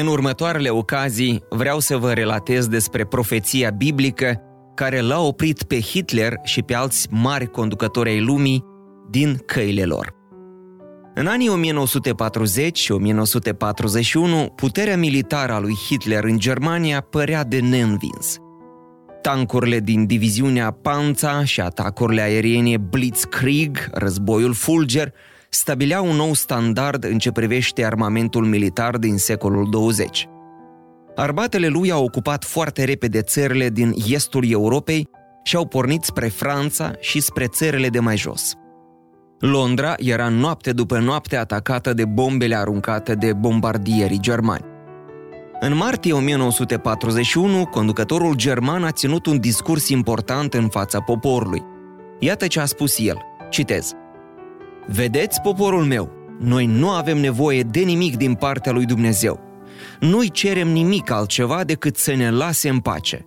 În următoarele ocazii vreau să vă relatez despre profeția biblică care l-a oprit pe Hitler și pe alți mari conducători ai lumii din căile lor. În anii 1940 și 1941, puterea militară a lui Hitler în Germania părea de neînvins. Tancurile din diviziunea Panza și atacurile aeriene Blitzkrieg, războiul Fulger, stabilea un nou standard în ce privește armamentul militar din secolul 20. Armatele lui au ocupat foarte repede țările din estul Europei și au pornit spre Franța și spre țările de mai jos. Londra era noapte după noapte atacată de bombele aruncate de bombardierii germani. În martie 1941, conducătorul german a ținut un discurs important în fața poporului. Iată ce a spus el. Citez. Vedeți, poporul meu, noi nu avem nevoie de nimic din partea lui Dumnezeu. Nu-i cerem nimic altceva decât să ne lase în pace.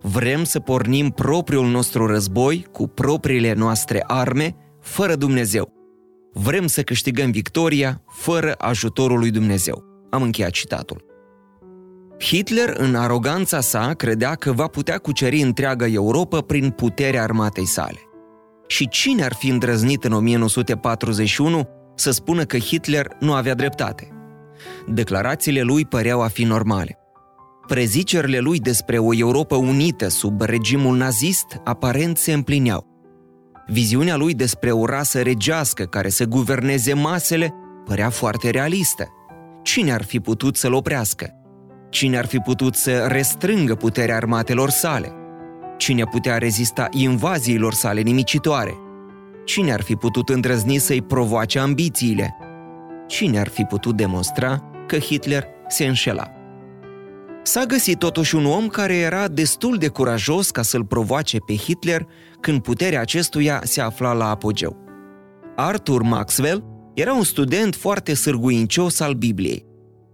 Vrem să pornim propriul nostru război cu propriile noastre arme, fără Dumnezeu. Vrem să câștigăm victoria fără ajutorul lui Dumnezeu. Am încheiat citatul. Hitler, în aroganța sa, credea că va putea cuceri întreaga Europa prin puterea armatei sale. Și cine ar fi îndrăznit în 1941 să spună că Hitler nu avea dreptate? Declarațiile lui păreau a fi normale. Prezicerile lui despre o Europa unită sub regimul nazist aparent se împlineau. Viziunea lui despre o rasă regească care să guverneze masele părea foarte realistă. Cine ar fi putut să-l oprească? Cine ar fi putut să restrângă puterea armatelor sale? Cine putea rezista invaziilor sale nimicitoare? Cine ar fi putut îndrăzni să-i provoace ambițiile? Cine ar fi putut demonstra că Hitler se înșela? S-a găsit totuși un om care era destul de curajos ca să-l provoace pe Hitler când puterea acestuia se afla la apogeu. Arthur Maxwell era un student foarte sârguincios al Bibliei.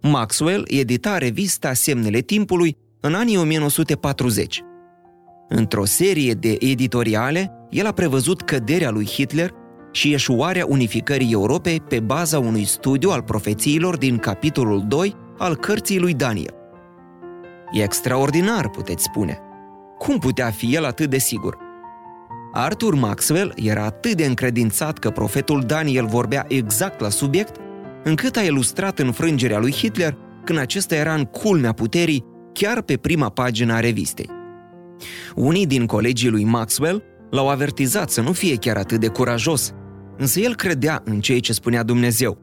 Maxwell edita revista Semnele Timpului în anii 1940 Într-o serie de editoriale, el a prevăzut căderea lui Hitler și eșuarea unificării Europei pe baza unui studiu al profețiilor din capitolul 2 al cărții lui Daniel. E extraordinar, puteți spune. Cum putea fi el atât de sigur? Arthur Maxwell era atât de încredințat că profetul Daniel vorbea exact la subiect, încât a ilustrat înfrângerea lui Hitler când acesta era în culmea puterii chiar pe prima pagină a revistei. Unii din colegii lui Maxwell l-au avertizat să nu fie chiar atât de curajos, însă el credea în ceea ce spunea Dumnezeu.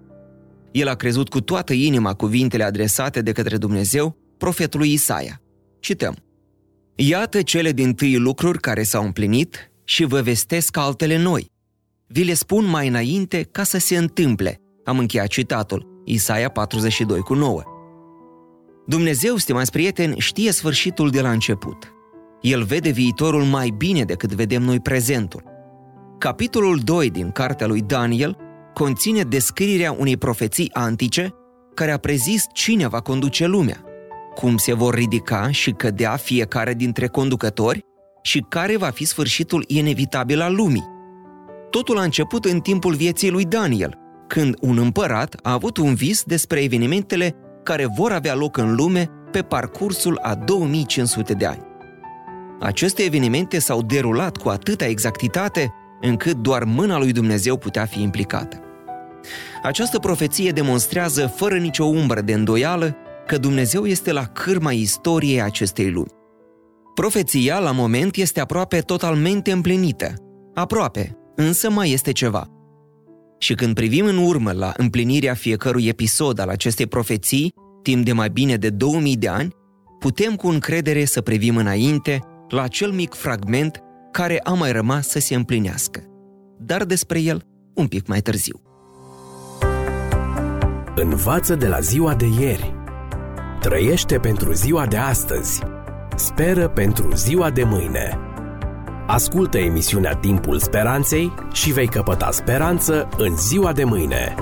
El a crezut cu toată inima cuvintele adresate de către Dumnezeu profetului Isaia. Cităm. Iată cele din tâi lucruri care s-au împlinit și vă vestesc altele noi. Vi le spun mai înainte ca să se întâmple. Am încheiat citatul, Isaia 42 cu 9. Dumnezeu, stimați prieteni, știe sfârșitul de la început. El vede viitorul mai bine decât vedem noi prezentul. Capitolul 2 din cartea lui Daniel conține descrierea unei profeții antice care a prezis cine va conduce lumea, cum se vor ridica și cădea fiecare dintre conducători și care va fi sfârșitul inevitabil al lumii. Totul a început în timpul vieții lui Daniel, când un împărat a avut un vis despre evenimentele care vor avea loc în lume pe parcursul a 2500 de ani. Aceste evenimente s-au derulat cu atâta exactitate încât doar mâna lui Dumnezeu putea fi implicată. Această profeție demonstrează fără nicio umbră de îndoială că Dumnezeu este la cârma istoriei acestei lumi. Profeția, la moment, este aproape totalmente împlinită. Aproape, însă mai este ceva. Și când privim în urmă la împlinirea fiecărui episod al acestei profeții, timp de mai bine de 2000 de ani, putem cu încredere să privim înainte la acel mic fragment care a mai rămas să se împlinească. Dar despre el un pic mai târziu. Învață de la ziua de ieri. Trăiește pentru ziua de astăzi. Speră pentru ziua de mâine. Ascultă emisiunea Timpul Speranței și vei căpăta speranță în ziua de mâine.